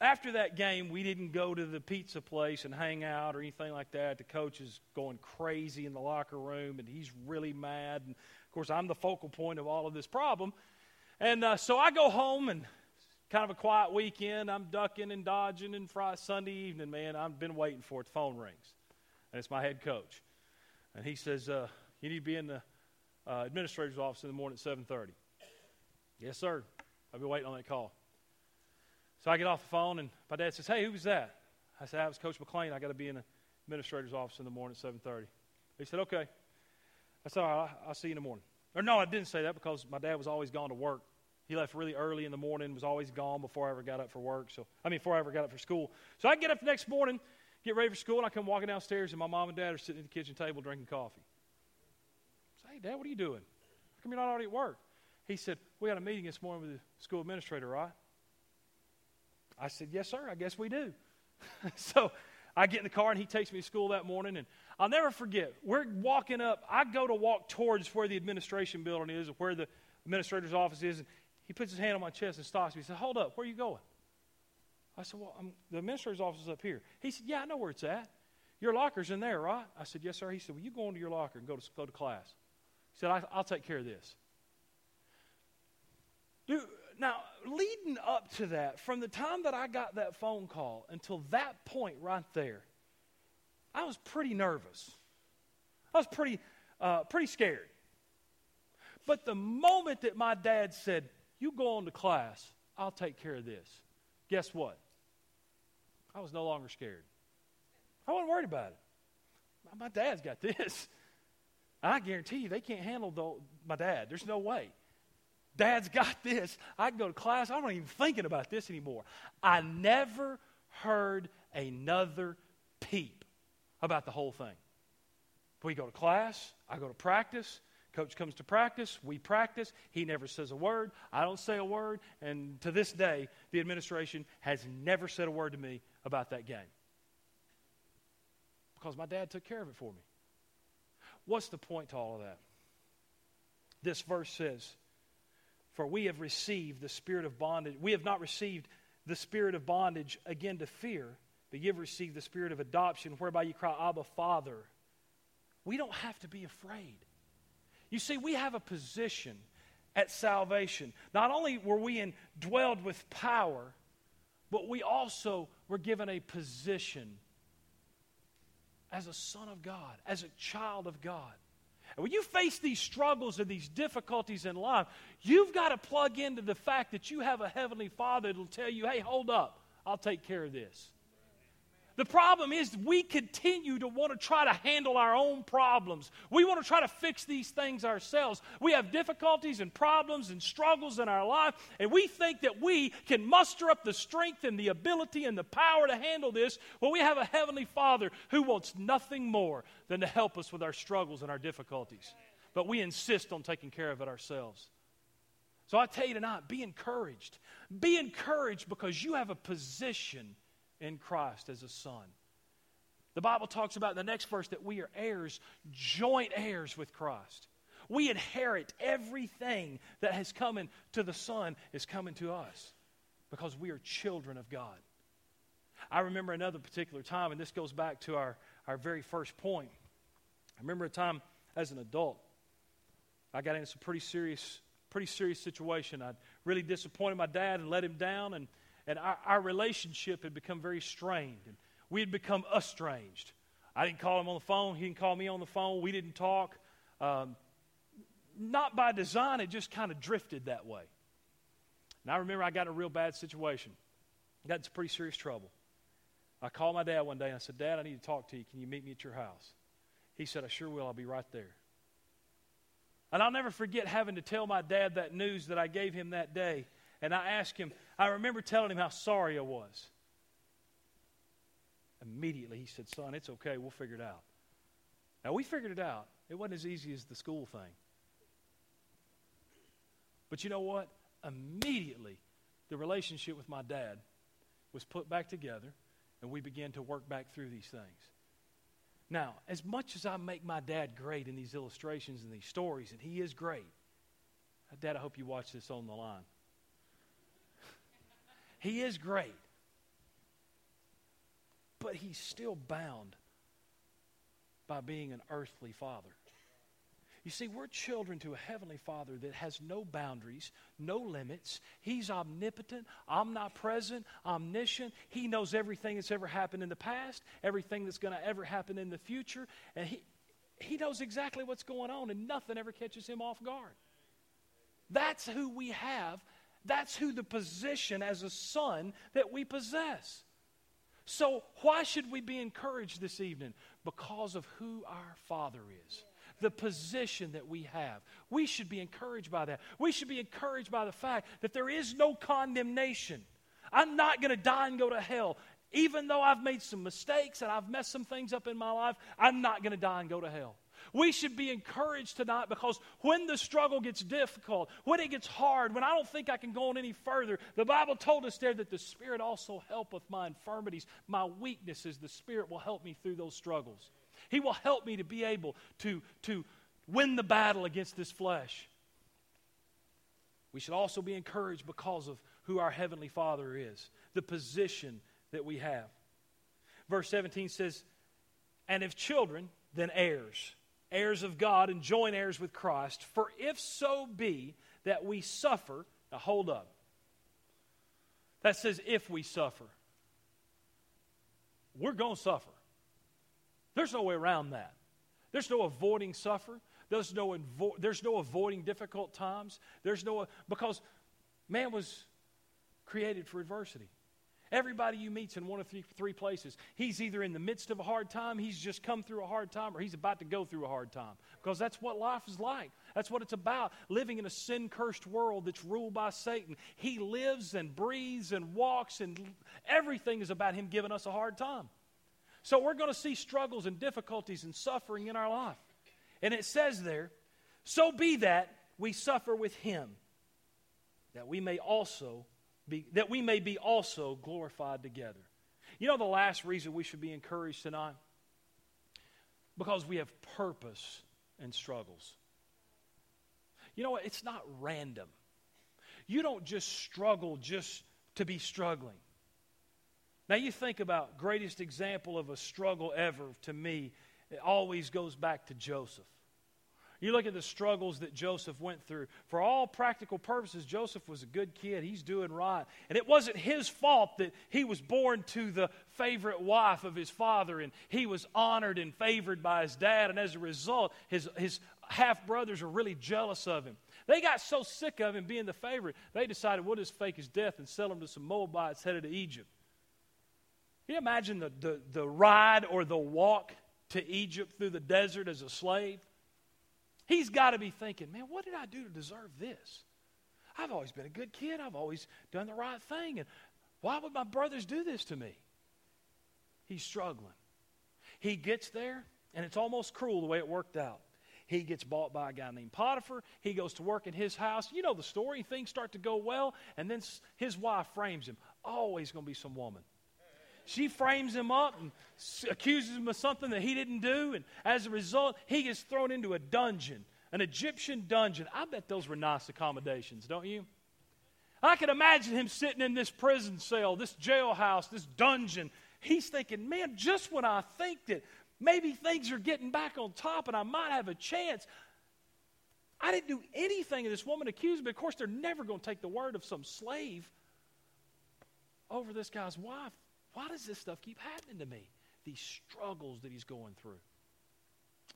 after that game, we didn't go to the pizza place and hang out or anything like that. The coach is going crazy in the locker room, and he's really mad. And of course, I'm the focal point of all of this problem. And uh, so I go home, and kind of a quiet weekend. I'm ducking and dodging, and Friday, Sunday evening, man, I've been waiting for it. The phone rings, and it's my head coach, and he says, uh, "You need to be in the uh, administrator's office in the morning at 7:30." Yes, sir. I've been waiting on that call. So I get off the phone, and my dad says, "Hey, who was that?" I said, "I was Coach McLean. I got to be in the administrator's office in the morning at 7:30." He said, "Okay." I said, "All right, I'll see you in the morning." Or no, I didn't say that because my dad was always gone to work. He left really early in the morning, was always gone before I ever got up for work. So I mean, before I ever got up for school. So I get up the next morning, get ready for school, and I come walking downstairs, and my mom and dad are sitting at the kitchen table drinking coffee. I say, "Hey, Dad, what are you doing? How come you're not already at work?" He said, "We had a meeting this morning with the school administrator, right?" I said, Yes, sir, I guess we do. so I get in the car and he takes me to school that morning. And I'll never forget, we're walking up. I go to walk towards where the administration building is, where the administrator's office is. And he puts his hand on my chest and stops me. He said, Hold up, where are you going? I said, Well, I'm, the administrator's office is up here. He said, Yeah, I know where it's at. Your locker's in there, right? I said, Yes, sir. He said, Well, you go into your locker and go to, go to class. He said, I, will take care of this. Dude, now, leading up to that, from the time that I got that phone call until that point right there, I was pretty nervous. I was pretty, uh, pretty scared. But the moment that my dad said, You go on to class, I'll take care of this, guess what? I was no longer scared. I wasn't worried about it. My dad's got this. I guarantee you, they can't handle the, my dad. There's no way. Dad's got this. I can go to class. I'm not even thinking about this anymore. I never heard another peep about the whole thing. We go to class. I go to practice. Coach comes to practice. We practice. He never says a word. I don't say a word. And to this day, the administration has never said a word to me about that game. Because my dad took care of it for me. What's the point to all of that? This verse says, for we have received the spirit of bondage. We have not received the spirit of bondage again to fear, but you've received the spirit of adoption, whereby you cry, Abba, Father. We don't have to be afraid. You see, we have a position at salvation. Not only were we indwelled with power, but we also were given a position as a son of God, as a child of God. And when you face these struggles and these difficulties in life, you've got to plug into the fact that you have a Heavenly Father that'll tell you, hey, hold up, I'll take care of this. The problem is we continue to want to try to handle our own problems. We want to try to fix these things ourselves. We have difficulties and problems and struggles in our life, and we think that we can muster up the strength and the ability and the power to handle this. Well, we have a Heavenly Father who wants nothing more than to help us with our struggles and our difficulties. But we insist on taking care of it ourselves. So I tell you tonight be encouraged. Be encouraged because you have a position in Christ as a son. The Bible talks about in the next verse that we are heirs, joint heirs with Christ. We inherit everything that has come to the Son is coming to us because we are children of God. I remember another particular time, and this goes back to our, our very first point. I remember a time as an adult, I got into some pretty serious, pretty serious situation. I'd really disappointed my dad and let him down, and, and our, our relationship had become very strained. And we had become estranged. I didn't call him on the phone. He didn't call me on the phone. We didn't talk. Um, not by design, it just kind of drifted that way. And I remember I got in a real bad situation. I got into pretty serious trouble. I called my dad one day and I said, Dad, I need to talk to you. Can you meet me at your house? He said, I sure will. I'll be right there. And I'll never forget having to tell my dad that news that I gave him that day. And I asked him, I remember telling him how sorry I was. Immediately he said, Son, it's okay. We'll figure it out. Now, we figured it out. It wasn't as easy as the school thing. But you know what? Immediately, the relationship with my dad was put back together, and we began to work back through these things. Now, as much as I make my dad great in these illustrations and these stories, and he is great, Dad, I hope you watch this on the line. He is great but he's still bound by being an earthly father. You see, we're children to a heavenly father that has no boundaries, no limits. He's omnipotent, omnipresent, omniscient. He knows everything that's ever happened in the past, everything that's going to ever happen in the future. And he, he knows exactly what's going on, and nothing ever catches him off guard. That's who we have. That's who the position as a son that we possess. So, why should we be encouraged this evening? Because of who our Father is, the position that we have. We should be encouraged by that. We should be encouraged by the fact that there is no condemnation. I'm not going to die and go to hell. Even though I've made some mistakes and I've messed some things up in my life, I'm not going to die and go to hell. We should be encouraged tonight because when the struggle gets difficult, when it gets hard, when I don't think I can go on any further, the Bible told us there that the Spirit also helpeth my infirmities, my weaknesses. The Spirit will help me through those struggles. He will help me to be able to, to win the battle against this flesh. We should also be encouraged because of who our Heavenly Father is, the position that we have. Verse 17 says, And if children, then heirs heirs of God and joint heirs with Christ. For if so be that we suffer, now hold up. That says if we suffer. We're going to suffer. There's no way around that. There's no avoiding suffer. There's no, invo- there's no avoiding difficult times. There's no, because man was created for adversity. Everybody you meet's in one of three, three places. He's either in the midst of a hard time, he's just come through a hard time, or he's about to go through a hard time. Because that's what life is like. That's what it's about. Living in a sin cursed world that's ruled by Satan. He lives and breathes and walks, and everything is about him giving us a hard time. So we're going to see struggles and difficulties and suffering in our life. And it says there, so be that we suffer with him, that we may also be, that we may be also glorified together. You know the last reason we should be encouraged tonight? Because we have purpose and struggles. You know what? It's not random. You don't just struggle just to be struggling. Now you think about greatest example of a struggle ever to me, it always goes back to Joseph. You look at the struggles that Joseph went through. For all practical purposes, Joseph was a good kid. He's doing right. And it wasn't his fault that he was born to the favorite wife of his father, and he was honored and favored by his dad. And as a result, his, his half brothers were really jealous of him. They got so sick of him being the favorite, they decided we'll just fake his death and sell him to some Moabites headed to Egypt. Can you imagine the, the, the ride or the walk to Egypt through the desert as a slave? He's got to be thinking, man, what did I do to deserve this? I've always been a good kid. I've always done the right thing. And why would my brothers do this to me? He's struggling. He gets there, and it's almost cruel the way it worked out. He gets bought by a guy named Potiphar. He goes to work in his house. You know the story. Things start to go well, and then his wife frames him. Always going to be some woman. She frames him up and accuses him of something that he didn't do, and as a result, he gets thrown into a dungeon, an Egyptian dungeon. I bet those were nice accommodations, don't you? I can imagine him sitting in this prison cell, this jailhouse, this dungeon. He's thinking, man, just when I think that maybe things are getting back on top and I might have a chance, I didn't do anything. This woman accused me. Of course, they're never going to take the word of some slave over this guy's wife. Why does this stuff keep happening to me? These struggles that he's going through.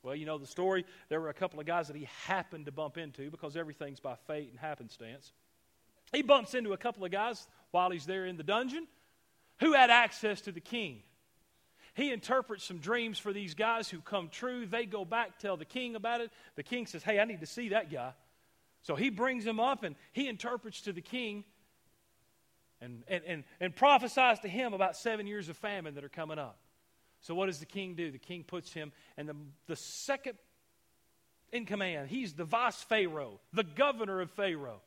Well, you know the story. There were a couple of guys that he happened to bump into because everything's by fate and happenstance. He bumps into a couple of guys while he's there in the dungeon who had access to the king. He interprets some dreams for these guys who come true. They go back, tell the king about it. The king says, Hey, I need to see that guy. So he brings him up and he interprets to the king and, and, and, and prophesies to him about seven years of famine that are coming up. So what does the king do? The king puts him and the, the second in command. He's the vice Pharaoh, the governor of Pharaoh.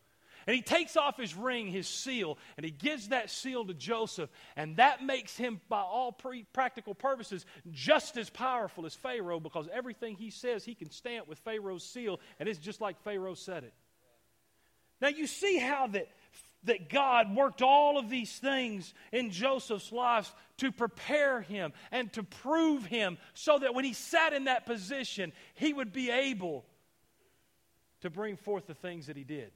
And he takes off his ring, his seal, and he gives that seal to Joseph. And that makes him, by all pre- practical purposes, just as powerful as Pharaoh because everything he says, he can stamp with Pharaoh's seal, and it's just like Pharaoh said it. Now, you see how that, that God worked all of these things in Joseph's life to prepare him and to prove him so that when he sat in that position, he would be able to bring forth the things that he did.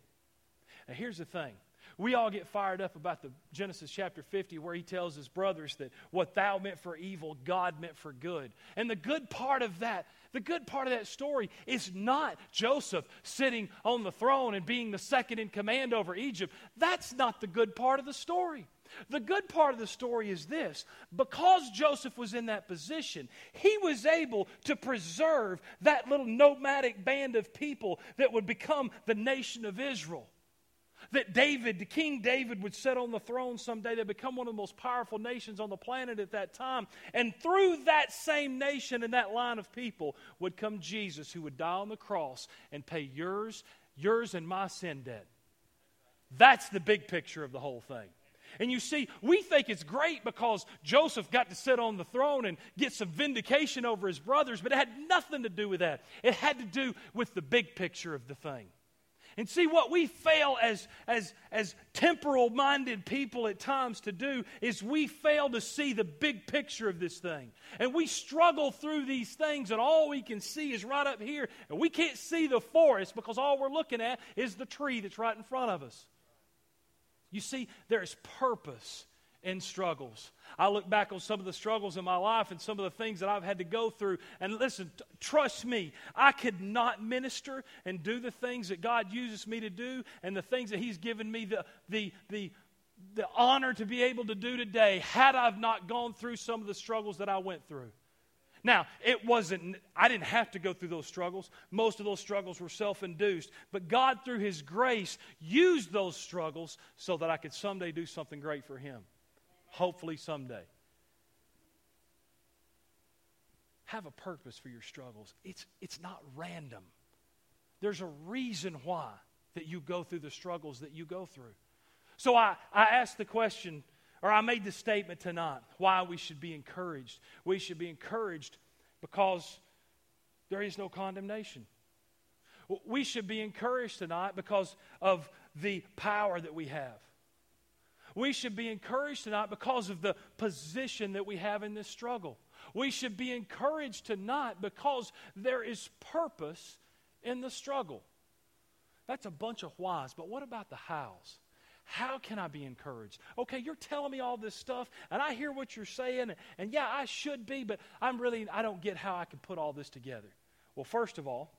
Now, here's the thing. We all get fired up about the Genesis chapter 50 where he tells his brothers that what thou meant for evil, God meant for good. And the good part of that, the good part of that story is not Joseph sitting on the throne and being the second in command over Egypt. That's not the good part of the story. The good part of the story is this because Joseph was in that position, he was able to preserve that little nomadic band of people that would become the nation of Israel that David, the King David, would sit on the throne someday. They'd become one of the most powerful nations on the planet at that time. And through that same nation and that line of people would come Jesus, who would die on the cross and pay yours, yours and my sin debt. That's the big picture of the whole thing. And you see, we think it's great because Joseph got to sit on the throne and get some vindication over his brothers, but it had nothing to do with that. It had to do with the big picture of the thing. And see, what we fail as, as, as temporal minded people at times to do is we fail to see the big picture of this thing. And we struggle through these things, and all we can see is right up here. And we can't see the forest because all we're looking at is the tree that's right in front of us. You see, there is purpose in struggles. I look back on some of the struggles in my life and some of the things that I've had to go through. And listen, t- trust me, I could not minister and do the things that God uses me to do and the things that He's given me the, the, the, the honor to be able to do today had I not gone through some of the struggles that I went through. Now, it wasn't, I didn't have to go through those struggles. Most of those struggles were self induced. But God, through His grace, used those struggles so that I could someday do something great for Him hopefully someday. Have a purpose for your struggles. It's, it's not random. There's a reason why that you go through the struggles that you go through. So I, I asked the question, or I made the statement tonight, why we should be encouraged. We should be encouraged because there is no condemnation. We should be encouraged tonight because of the power that we have. We should be encouraged tonight because of the position that we have in this struggle. We should be encouraged tonight because there is purpose in the struggle. That's a bunch of whys, but what about the hows? How can I be encouraged? Okay, you're telling me all this stuff, and I hear what you're saying, and, and yeah, I should be, but I'm really, I don't get how I can put all this together. Well, first of all,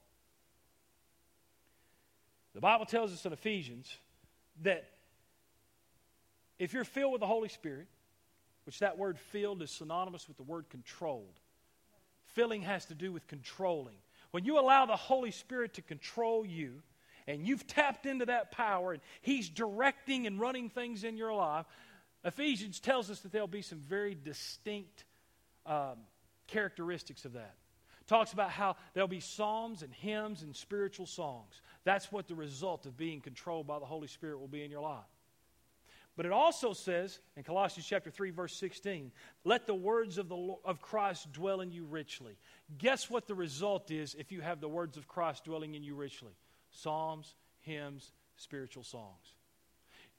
the Bible tells us in Ephesians that if you're filled with the Holy Spirit, which that word filled is synonymous with the word controlled, filling has to do with controlling. When you allow the Holy Spirit to control you, and you've tapped into that power, and He's directing and running things in your life, Ephesians tells us that there'll be some very distinct um, characteristics of that. talks about how there'll be psalms and hymns and spiritual songs. That's what the result of being controlled by the Holy Spirit will be in your life. But it also says in Colossians chapter 3 verse 16, let the words of the Lord, of Christ dwell in you richly. Guess what the result is if you have the words of Christ dwelling in you richly? Psalms, hymns, spiritual songs.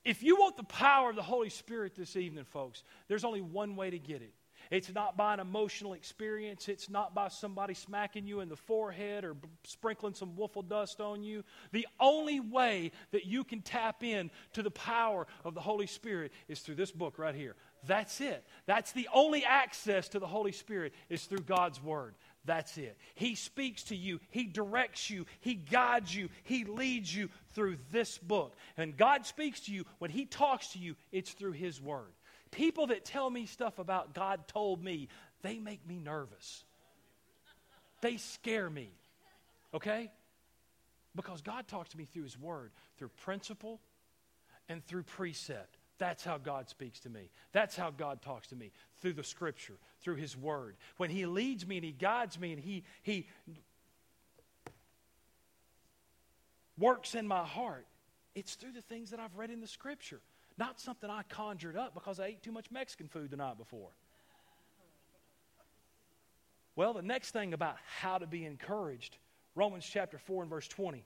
If you want the power of the Holy Spirit this evening, folks, there's only one way to get it. It's not by an emotional experience. It's not by somebody smacking you in the forehead or b- sprinkling some wiffle dust on you. The only way that you can tap in to the power of the Holy Spirit is through this book right here. That's it. That's the only access to the Holy Spirit is through God's Word. That's it. He speaks to you, He directs you, He guides you, He leads you through this book. And God speaks to you, when He talks to you, it's through His Word. People that tell me stuff about God told me, they make me nervous. They scare me. Okay? Because God talks to me through His Word, through principle and through precept. That's how God speaks to me. That's how God talks to me through the Scripture, through His Word. When He leads me and He guides me and He, he works in my heart, it's through the things that I've read in the Scripture. Not something I conjured up because I ate too much Mexican food the night before. Well, the next thing about how to be encouraged, Romans chapter 4 and verse 20.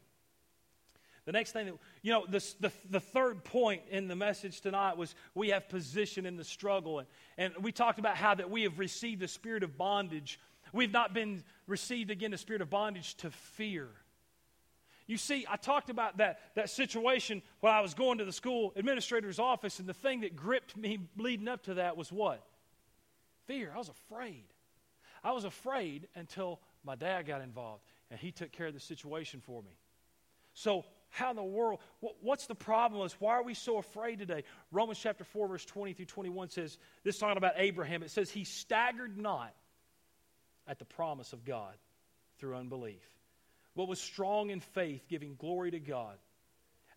The next thing that, you know, this, the, the third point in the message tonight was we have position in the struggle. And, and we talked about how that we have received the spirit of bondage. We've not been received again the spirit of bondage to fear. You see, I talked about that, that situation when I was going to the school administrator's office, and the thing that gripped me leading up to that was what? Fear. I was afraid. I was afraid until my dad got involved, and he took care of the situation for me. So, how in the world, what's the problem is why are we so afraid today? Romans chapter 4, verse 20 through 21 says, this talking about Abraham, it says, he staggered not at the promise of God through unbelief but was strong in faith, giving glory to God,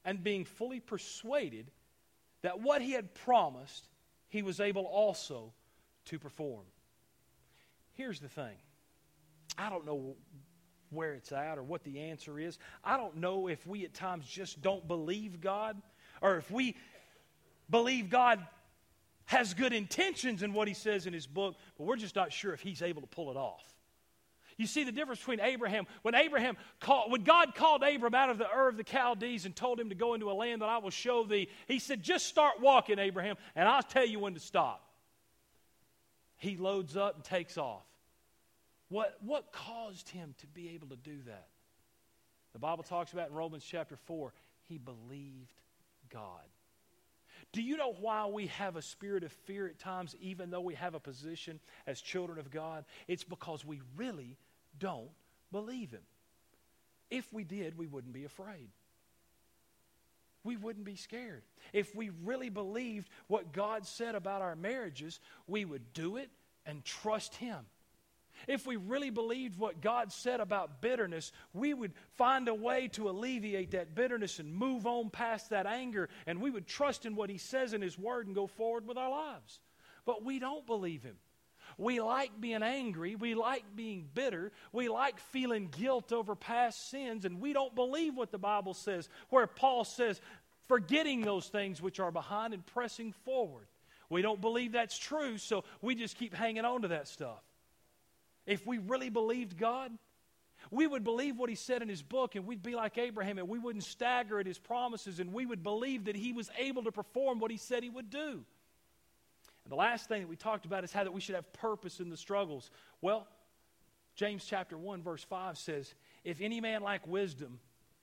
and being fully persuaded that what he had promised, he was able also to perform. Here's the thing I don't know where it's at or what the answer is. I don't know if we at times just don't believe God or if we believe God has good intentions in what he says in his book, but we're just not sure if he's able to pull it off. You see the difference between Abraham. When Abraham called, when God called Abram out of the Ur of the Chaldees and told him to go into a land that I will show thee, he said, Just start walking, Abraham, and I'll tell you when to stop. He loads up and takes off. What, what caused him to be able to do that? The Bible talks about in Romans chapter 4, he believed God. Do you know why we have a spirit of fear at times, even though we have a position as children of God? It's because we really don't believe Him. If we did, we wouldn't be afraid. We wouldn't be scared. If we really believed what God said about our marriages, we would do it and trust Him. If we really believed what God said about bitterness, we would find a way to alleviate that bitterness and move on past that anger, and we would trust in what He says in His Word and go forward with our lives. But we don't believe Him. We like being angry. We like being bitter. We like feeling guilt over past sins, and we don't believe what the Bible says, where Paul says, forgetting those things which are behind and pressing forward. We don't believe that's true, so we just keep hanging on to that stuff. If we really believed God, we would believe what he said in his book and we'd be like Abraham and we wouldn't stagger at his promises and we would believe that he was able to perform what he said he would do. And the last thing that we talked about is how that we should have purpose in the struggles. Well, James chapter 1 verse 5 says, "If any man lack wisdom,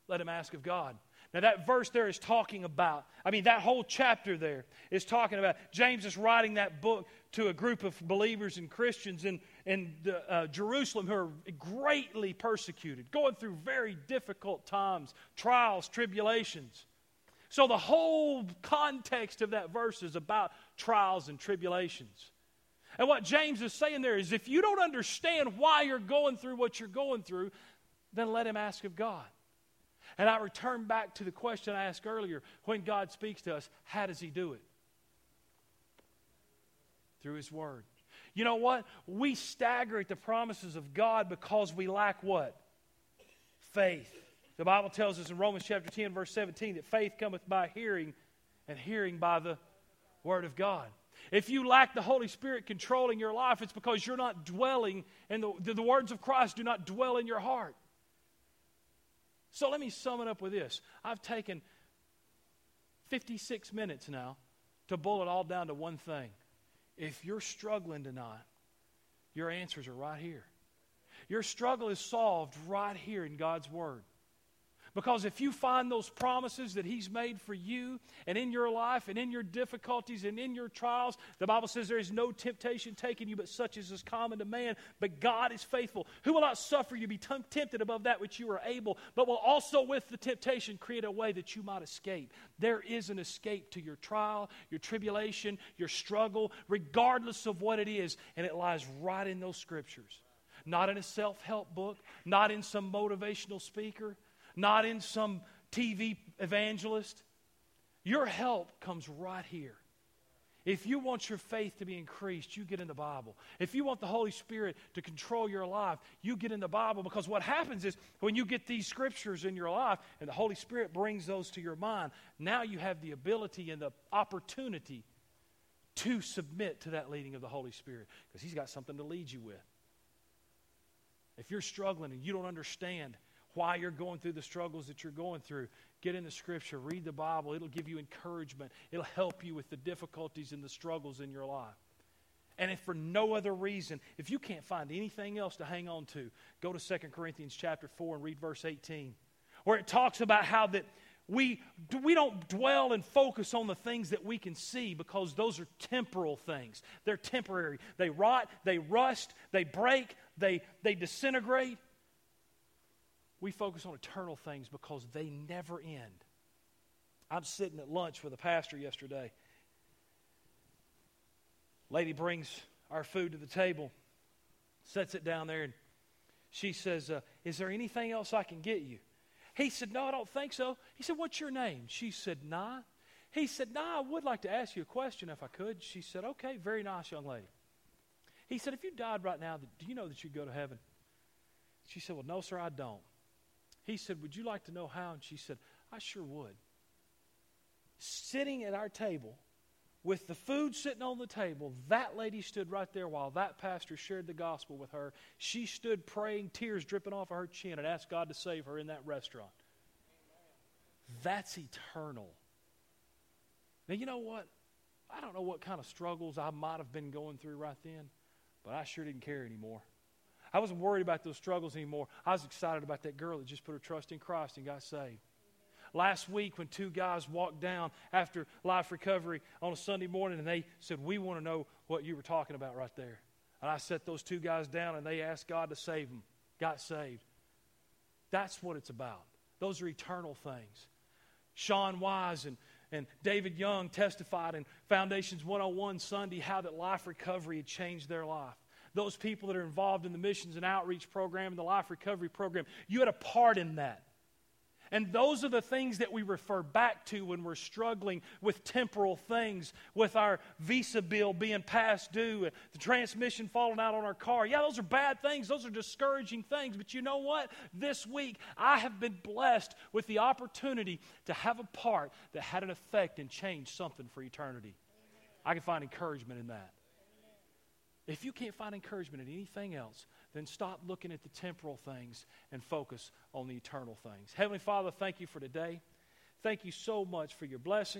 let him ask of God." Now, that verse there is talking about, I mean, that whole chapter there is talking about, James is writing that book to a group of believers and Christians in, in the, uh, Jerusalem who are greatly persecuted, going through very difficult times, trials, tribulations. So, the whole context of that verse is about trials and tribulations. And what James is saying there is if you don't understand why you're going through what you're going through, then let him ask of God. And I return back to the question I asked earlier when God speaks to us, how does He do it? Through His Word. You know what? We stagger at the promises of God because we lack what? Faith. The Bible tells us in Romans chapter 10, verse 17, that faith cometh by hearing, and hearing by the Word of God. If you lack the Holy Spirit controlling your life, it's because you're not dwelling, and the, the, words of Christ do not dwell in your heart. So let me sum it up with this. I've taken 56 minutes now to boil it all down to one thing. If you're struggling tonight, your answers are right here. Your struggle is solved right here in God's Word. Because if you find those promises that He's made for you and in your life and in your difficulties and in your trials, the Bible says there is no temptation taking you but such as is common to man. But God is faithful, who will not suffer you to be t- tempted above that which you are able, but will also with the temptation create a way that you might escape. There is an escape to your trial, your tribulation, your struggle, regardless of what it is, and it lies right in those scriptures. Not in a self help book, not in some motivational speaker not in some TV evangelist. Your help comes right here. If you want your faith to be increased, you get in the Bible. If you want the Holy Spirit to control your life, you get in the Bible because what happens is when you get these scriptures in your life and the Holy Spirit brings those to your mind, now you have the ability and the opportunity to submit to that leading of the Holy Spirit because He's got something to lead you with. If you're struggling and you don't understand, why you're going through the struggles that you're going through. Get in the scripture, read the Bible. It'll give you encouragement, it'll help you with the difficulties and the struggles in your life. And if for no other reason, if you can't find anything else to hang on to, go to 2 Corinthians chapter 4 and read verse 18, where it talks about how that we, we don't dwell and focus on the things that we can see because those are temporal things. They're temporary. They rot, they rust, they break, they, they disintegrate we focus on eternal things because they never end. I'm sitting at lunch with a pastor yesterday. Lady brings our food to the table, sets it down there, and she says, uh, Is there anything else I can get you? He said, No, I don't think so. He said, What's your name? She said, Nah. He said, Nah, I would like to ask you a question if I could. She said, Okay, very nice young lady. He said, If you died right now, do you know that you'd go to heaven? She said, Well, no, sir, I don't. He said, Would you like to know how? And she said, I sure would. Sitting at our table, with the food sitting on the table, that lady stood right there while that pastor shared the gospel with her. She stood praying, tears dripping off of her chin, and asked God to save her in that restaurant. That's eternal. Now, you know what? I don't know what kind of struggles I might have been going through right then, but I sure didn't care anymore. I wasn't worried about those struggles anymore. I was excited about that girl that just put her trust in Christ and got saved. Last week, when two guys walked down after life recovery on a Sunday morning, and they said, We want to know what you were talking about right there. And I set those two guys down, and they asked God to save them, got saved. That's what it's about. Those are eternal things. Sean Wise and, and David Young testified in Foundations 101 Sunday how that life recovery had changed their life those people that are involved in the missions and outreach program and the life recovery program. You had a part in that. And those are the things that we refer back to when we're struggling with temporal things, with our visa bill being past due, the transmission falling out on our car. Yeah, those are bad things. Those are discouraging things. But you know what? This week, I have been blessed with the opportunity to have a part that had an effect and changed something for eternity. I can find encouragement in that. If you can't find encouragement in anything else, then stop looking at the temporal things and focus on the eternal things. Heavenly Father, thank you for today. Thank you so much for your blessing.